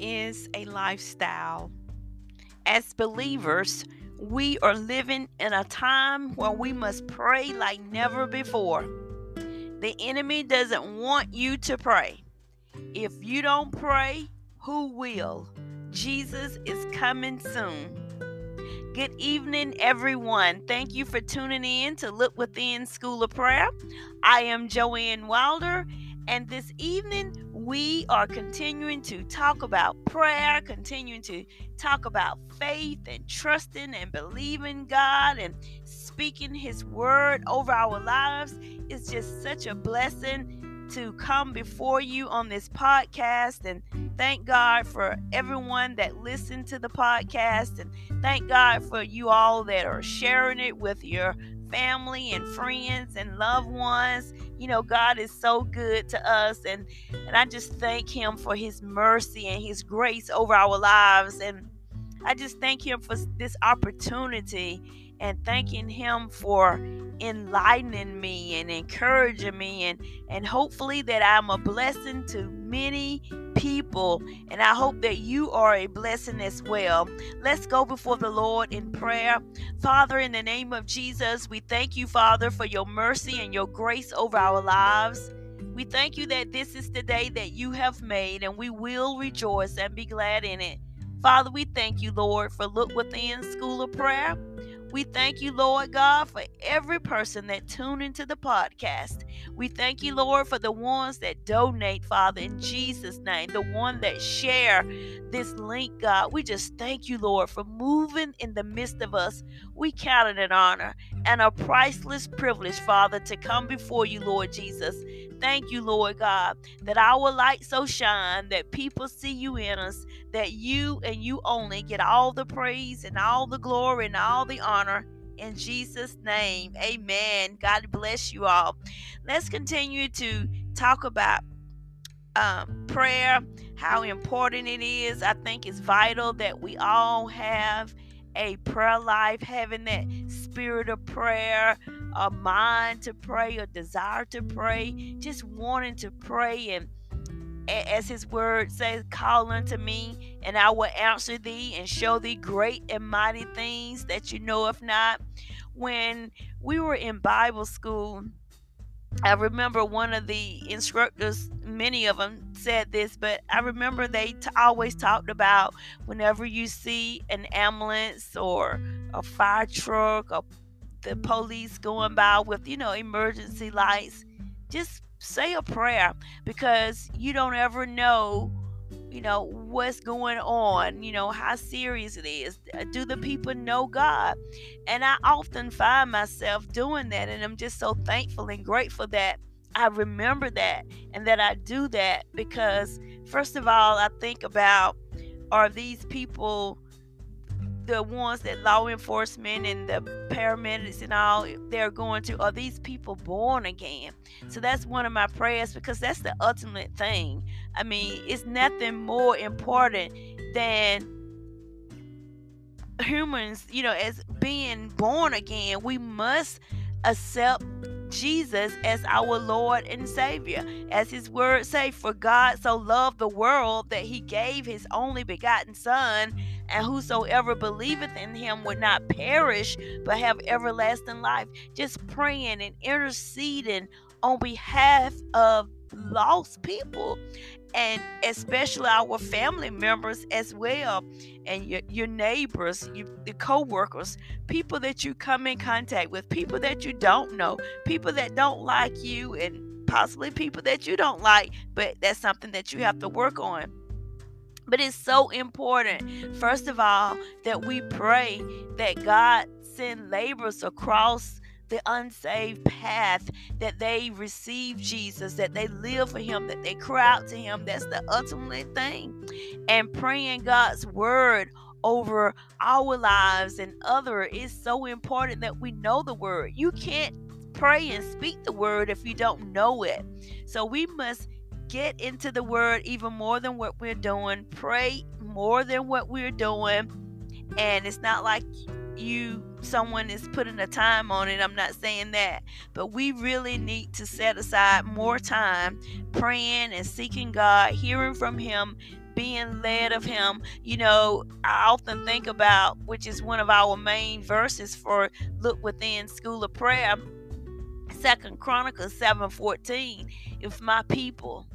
is a lifestyle. As believers, we are living in a time where we must pray like never before. The enemy doesn't want you to pray. If you don't pray, who will? Jesus is coming soon. Good evening, everyone. Thank you for tuning in to Look Within School of Prayer. I am Joanne Wilder, and this evening we are continuing to talk about prayer, continuing to talk about faith and trusting and believing God and speaking His word over our lives. It's just such a blessing to come before you on this podcast and thank God for everyone that listened to the podcast and thank God for you all that are sharing it with your family and friends and loved ones. You know, God is so good to us and and I just thank him for his mercy and his grace over our lives and I just thank him for this opportunity and thanking him for enlightening me and encouraging me and and hopefully that I'm a blessing to many people and I hope that you are a blessing as well. Let's go before the Lord in prayer. Father in the name of Jesus, we thank you Father for your mercy and your grace over our lives. We thank you that this is the day that you have made and we will rejoice and be glad in it. Father, we thank you, Lord, for Look Within School of Prayer. We thank you, Lord God, for every person that tuned into the podcast. We thank you, Lord, for the ones that donate, Father, in Jesus' name, the one that share this link, God. We just thank you, Lord, for moving in the midst of us. We count it an honor and a priceless privilege, Father, to come before you, Lord Jesus. Thank you, Lord God, that our light so shine that people see you in us, that you and you only get all the praise and all the glory and all the honor. In Jesus' name, amen. God bless you all. Let's continue to talk about um, prayer, how important it is. I think it's vital that we all have a prayer life, having that spirit of prayer, a mind to pray, a desire to pray, just wanting to pray and as his word says, call unto me, and I will answer thee and show thee great and mighty things that you know if not. When we were in Bible school, I remember one of the instructors, many of them said this, but I remember they t- always talked about whenever you see an ambulance or a fire truck or the police going by with, you know, emergency lights, just say a prayer because you don't ever know you know what's going on you know how serious it is. Do the people know god? And i often find myself doing that and i'm just so thankful and grateful that i remember that and that i do that because first of all i think about are these people the ones that law enforcement and the paramedics and all they're going to are these people born again? So that's one of my prayers because that's the ultimate thing. I mean it's nothing more important than humans you know as being born again. We must accept Jesus as our Lord and Savior. As his word say, for God so loved the world that he gave his only begotten son, and whosoever believeth in him would not perish but have everlasting life. Just praying and interceding on behalf of lost people and especially our family members as well and your, your neighbors your, the co-workers people that you come in contact with people that you don't know people that don't like you and possibly people that you don't like but that's something that you have to work on but it's so important first of all that we pray that god send laborers across the unsaved path, that they receive Jesus, that they live for Him, that they cry out to Him. That's the ultimate thing. And praying God's word over our lives and other is so important that we know the word. You can't pray and speak the word if you don't know it. So we must get into the word even more than what we're doing, pray more than what we're doing. And it's not like you someone is putting a time on it. I'm not saying that. But we really need to set aside more time praying and seeking God, hearing from him, being led of him. You know, I often think about, which is one of our main verses for Look Within School of Prayer, Second Chronicles 7:14. If my people,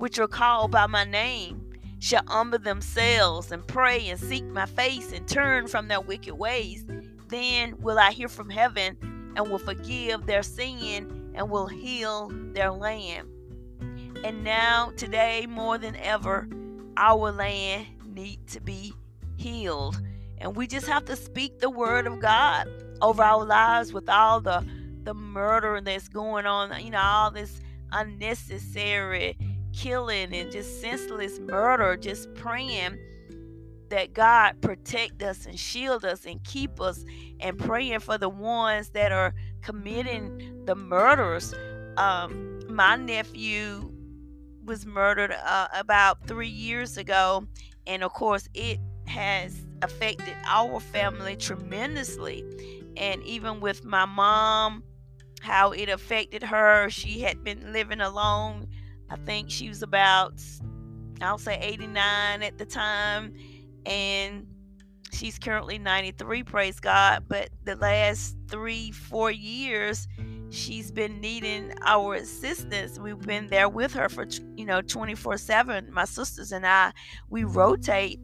which are called by my name, shall humble themselves and pray and seek my face and turn from their wicked ways, then will I hear from heaven and will forgive their sin and will heal their land. And now, today, more than ever, our land needs to be healed. And we just have to speak the word of God over our lives with all the the murder that's going on, you know, all this unnecessary killing and just senseless murder, just praying that God protect us and shield us and keep us and praying for the ones that are committing the murders. Um, my nephew was murdered uh, about three years ago, and of course, it has affected our family tremendously. And even with my mom, how it affected her, she had been living alone I think she was about, I'll say 89 at the time. And she's currently 93, praise God. But the last three, four years, she's been needing our assistance. We've been there with her for, you know, 24 7. My sisters and I, we rotate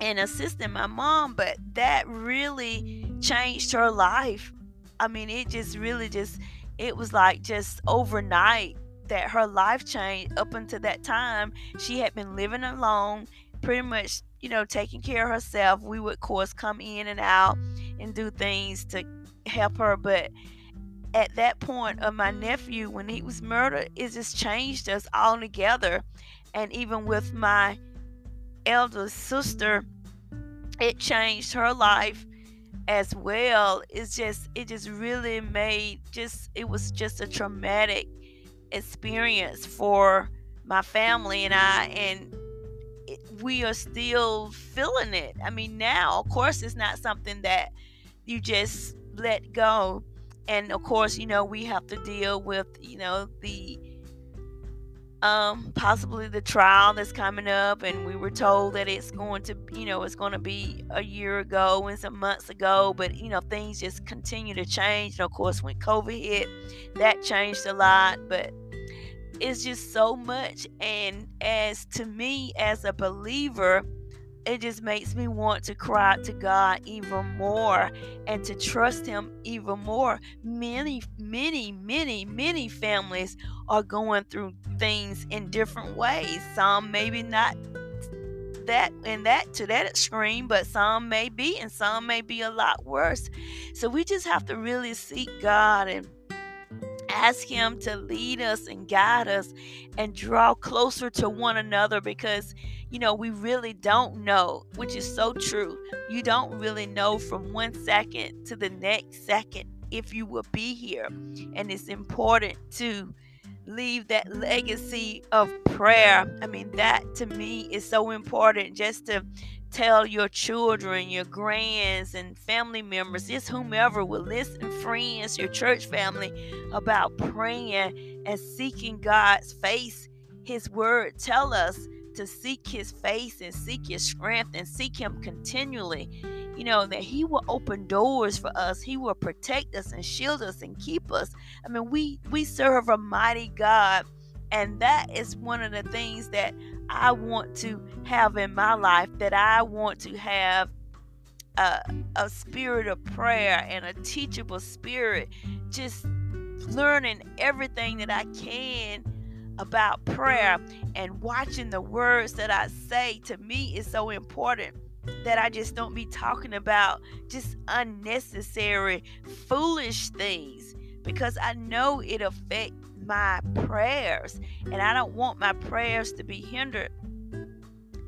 and assisting my mom, but that really changed her life. I mean, it just really just, it was like just overnight that her life changed up until that time she had been living alone pretty much you know taking care of herself. We would of course come in and out and do things to help her but at that point of my nephew when he was murdered it just changed us all together and even with my elder sister it changed her life as well. It's just it just really made just it was just a traumatic experience for my family and I, and we are still feeling it. I mean, now, of course, it's not something that you just let go. And of course, you know, we have to deal with, you know, the um, possibly the trial that's coming up, and we were told that it's going to, you know, it's going to be a year ago and some months ago, but you know, things just continue to change. And of course, when COVID hit, that changed a lot, but it's just so much. And as to me, as a believer, it just makes me want to cry to God even more and to trust Him even more. Many, many, many, many families are going through things in different ways. Some maybe not that and that to that extreme, but some may be, and some may be a lot worse. So we just have to really seek God and ask Him to lead us and guide us and draw closer to one another because, you know, we really don't know, which is so true. You don't really know from one second to the next second if you will be here. And it's important to leave that legacy of prayer. I mean, that to me is so important just to tell your children, your grands, and family members, just whomever will listen, friends, your church family, about praying and seeking God's face. His word tell us to seek his face and seek his strength and seek him continually. You know, that he will open doors for us. He will protect us and shield us and keep us. I mean, we we serve a mighty God. And that is one of the things that I want to have in my life, that I want to have a, a spirit of prayer and a teachable spirit, just learning everything that I can about prayer and watching the words that I say to me is so important that I just don't be talking about just unnecessary foolish things because I know it affects my prayers. And I don't want my prayers to be hindered.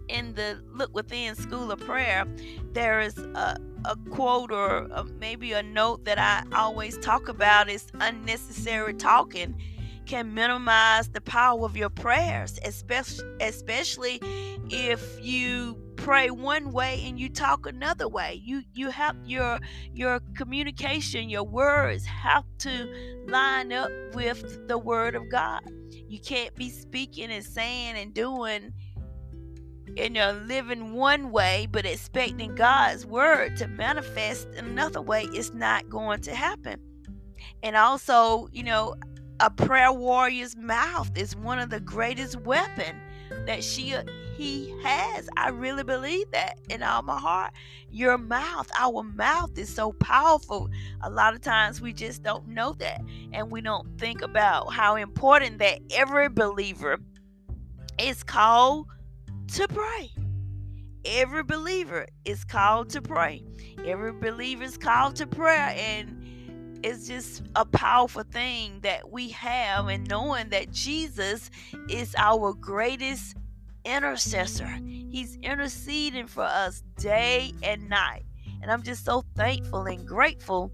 In the Look Within School of Prayer, there is a, a quote or a, maybe a note that I always talk about is unnecessary talking can minimize the power of your prayers, especially especially if you pray one way and you talk another way. You you have your your communication, your words have to line up with the word of God. You can't be speaking and saying and doing and you know, living one way but expecting God's word to manifest another way is not going to happen. And also, you know, a prayer warrior's mouth is one of the greatest weapon that she he has. I really believe that in all my heart. Your mouth, our mouth is so powerful. A lot of times we just don't know that and we don't think about how important that every believer is called to pray. Every believer is called to pray. Every believer is called to prayer and it's just a powerful thing that we have and knowing that Jesus is our greatest intercessor. He's interceding for us day and night. And I'm just so thankful and grateful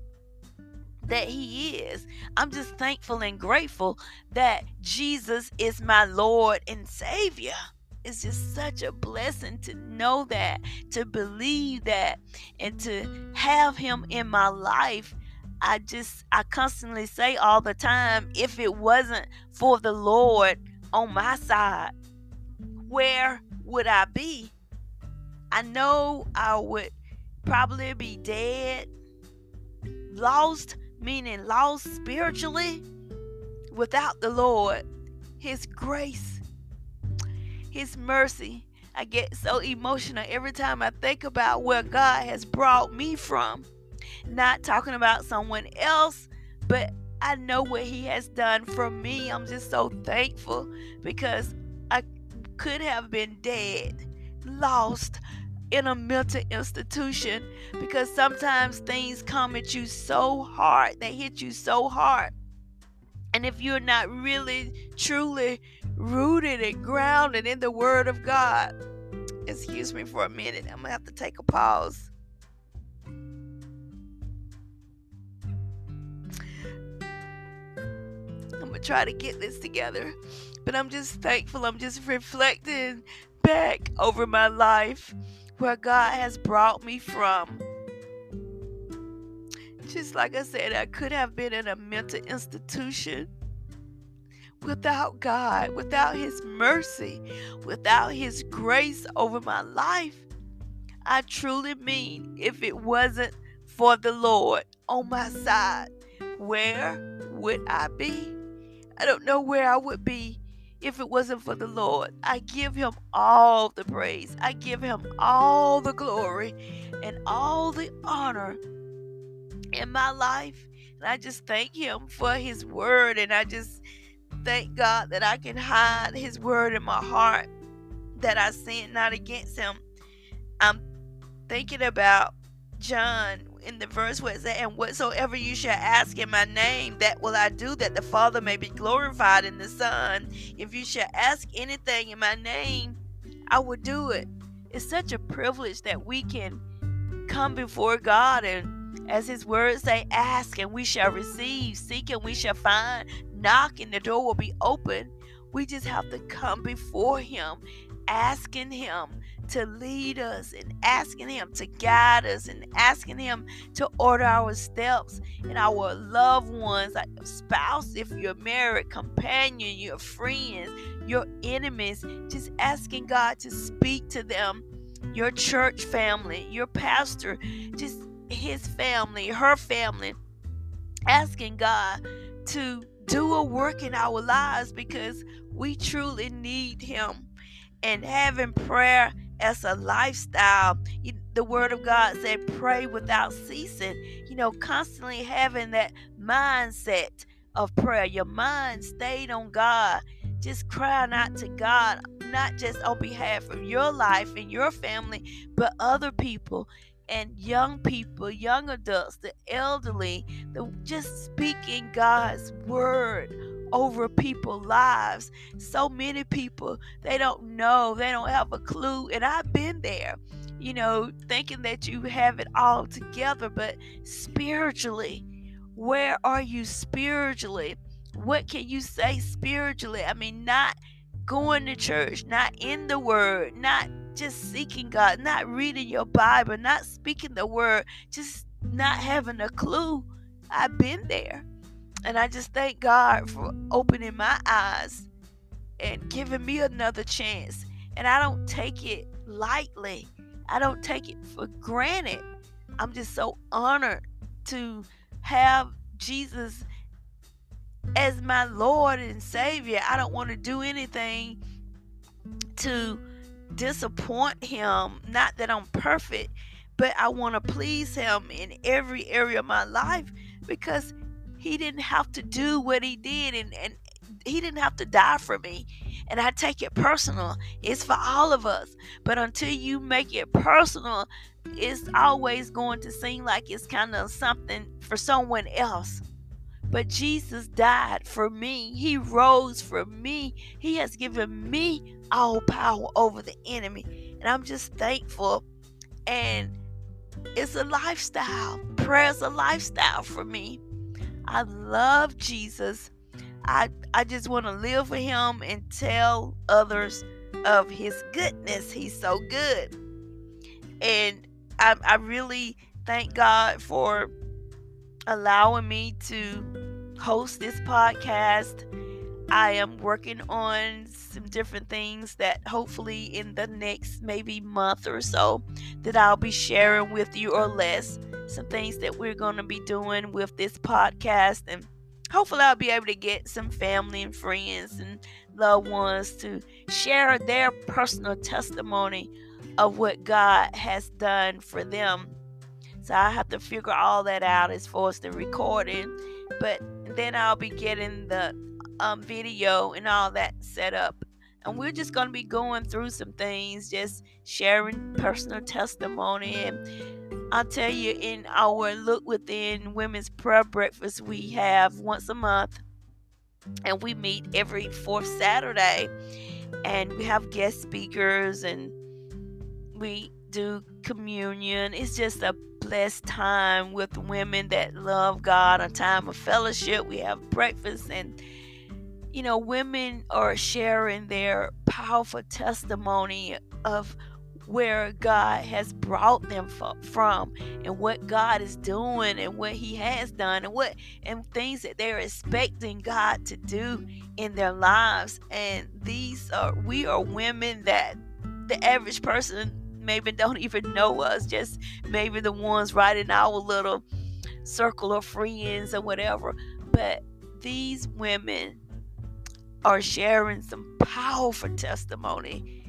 that He is. I'm just thankful and grateful that Jesus is my Lord and Savior. It's just such a blessing to know that, to believe that, and to have Him in my life I just, I constantly say all the time if it wasn't for the Lord on my side, where would I be? I know I would probably be dead, lost, meaning lost spiritually, without the Lord, His grace, His mercy. I get so emotional every time I think about where God has brought me from not talking about someone else, but I know what He has done for me. I'm just so thankful because could have been dead, lost in a mental institution because sometimes things come at you so hard, they hit you so hard. And if you're not really, truly rooted and grounded in the Word of God, excuse me for a minute, I'm gonna have to take a pause. I'm gonna try to get this together. But I'm just thankful. I'm just reflecting back over my life where God has brought me from. Just like I said, I could have been in a mental institution without God, without His mercy, without His grace over my life. I truly mean, if it wasn't for the Lord on my side, where would I be? I don't know where I would be if it wasn't for the Lord. I give him all the praise. I give him all the glory and all the honor in my life. And I just thank him for his word. And I just thank God that I can hide his word in my heart, that I sin not against him. I'm thinking about John in the verse where it says, And whatsoever you shall mm. ask in my name, that will I do, that the Father may be glorified in the Son. If you shall ask anything in my name, I will do it. It's such a privilege that we can come before God and as his words say, ask and we shall receive, seek and we shall find, knock and the door will be open. We just have to come before him, asking him to lead us and asking Him to guide us and asking Him to order our steps and our loved ones, like spouse, if you're married, companion, your friends, your enemies, just asking God to speak to them, your church family, your pastor, just his family, her family, asking God to do a work in our lives because we truly need Him. And having prayer as a lifestyle. The Word of God said, pray without ceasing. You know, constantly having that mindset of prayer. Your mind stayed on God, just crying out to God, not just on behalf of your life and your family, but other people and young people, young adults, the elderly, the, just speaking God's word over people's lives. So many people, they don't know, they don't have a clue. And I've been there, you know, thinking that you have it all together, but spiritually, where are you spiritually? What can you say spiritually? I mean, not going to church, not in the word, not just seeking God, not reading your Bible, not speaking the word, just not having a clue. I've been there. And I just thank God for opening my eyes and giving me another chance And I don't take it lightly. I don't take it for granted. I'm just so honored to have Jesus as my Lord and Savior. I don't want to do anything to disappoint Him. Not that I'm perfect, but I want to please Him in every area of my life because He didn't have to do what He did and, and He didn't have to die for me. And I take it personal. It's for all of us. But until you make it personal, it's always going to seem like it's kind of something for someone else. But Jesus died for me. He rose for me. He has given me all power over the enemy. And I'm just thankful. And it's a lifestyle. Prayer's a lifestyle for me. I love Jesus. I I just want to live for him and tell others of his goodness. He's so good. And I, I really thank God for allowing me to host this podcast. I am working on some different things that hopefully in the next maybe month or so that I'll be sharing with you or less. Some things that we're going to be doing with this podcast and hopefully I'll be able to get some family and friends and loved ones to share their personal testimony of what God has done for them so I have to figure all that out as far as the recording. But then I'll be getting the um, video and all that set up. And we're just going to be going through some things, just sharing personal testimony. And I'll tell you, in our Look Within Women's Prayer Breakfast, we have once a month. And we meet every fourth Saturday. And we have guest speakers and we do communion. It's just a blessed time with women that love God, a time of fellowship. We have breakfast, and you know, women are sharing their powerful testimony of where God has brought them from and what God is doing and what he has done and what and things that they're expecting God to do in their lives and these are we are women that the average person maybe don't even know us, just maybe the ones right in our little circle of friends or whatever. But these women are sharing some powerful testimony,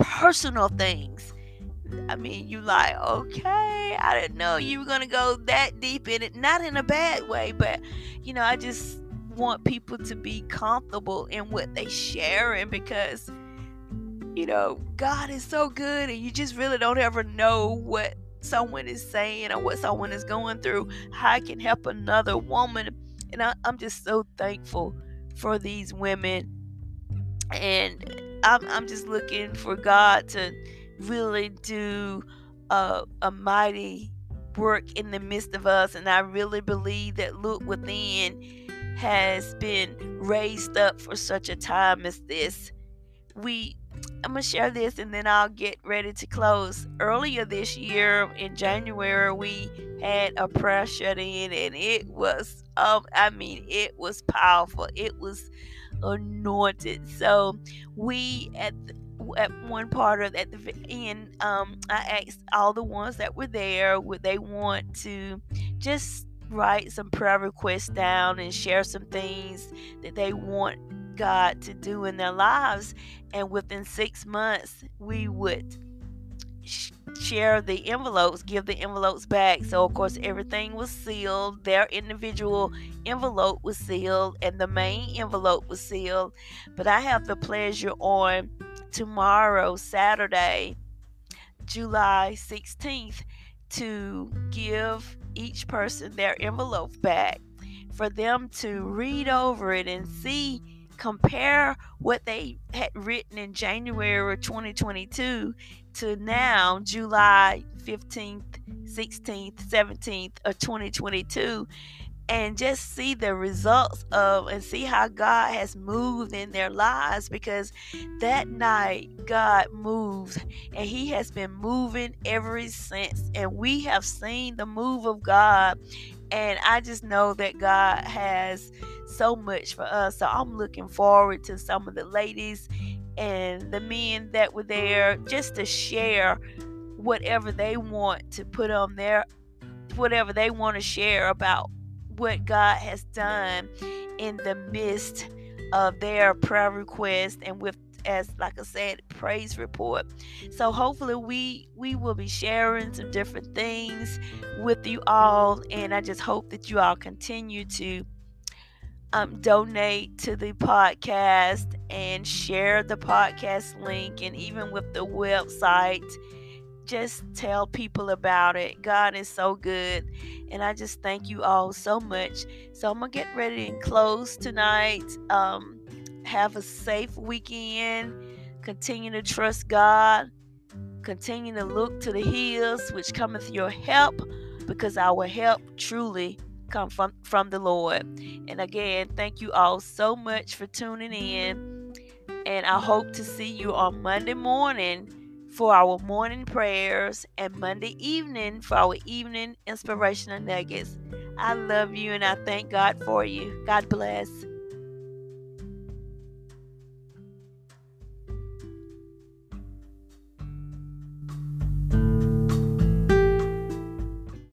personal things. I mean, you like, okay, I didn't know you were gonna go that deep in it. Not in a bad way, but you know, I just want people to be comfortable in what they sharing because you know, God is so good, and you just really don't ever know what someone is saying or what someone is going through, how I can help another woman. And I, am just so thankful for these women. And I'm, I'm just looking for God to really do a, a mighty work in the midst of us. And I really believe that Look Within has been raised up for such a time as this. We I'm gonna share this and then I'll get ready to close. Earlier this year in January, we had a prayer shut in, and it was um, I mean, it was powerful. It was anointed. So we at the, at one part of at the end, um, I asked all the ones that were there would they want to just write some prayer requests down and share some things that they want God to do in their lives. And within six months, we would share the envelopes, give the envelopes back. So, of course, everything was sealed. Their individual envelope was sealed, and the main envelope was sealed. But I have the pleasure on tomorrow, Saturday, July 16th, to give each person their envelope back for them to read over it and see compare what they had written in January 2022 to now, July 15th, 16th, 17th of 2022, and just see the results of and see how God has moved in their lives because that night God moved and He has been moving ever since. And we have seen the move of God and I just know that God has so much for us. So I'm looking forward to some of the ladies and the men that were there just to share whatever they want to put on their whatever they want to share about what God has done in the midst of their prayer request and with as like I said praise report. So hopefully we we will be sharing some different things with you all and I just hope that you all continue to um, donate to the podcast and share the podcast link and even with the website. Just tell people about it. God is so good and i just thank you all so much. So i'm gonna get ready and close tonight. Um, have a safe weekend. Continue to trust god. Continue to look to the hills which cometh your help because our help truly come from from the Lord. And again, thank you all so much for tuning in. And I hope to see you on Monday morning for our morning prayers and Monday evening for our evening inspirational nuggets. I love you and I thank God for you. God bless.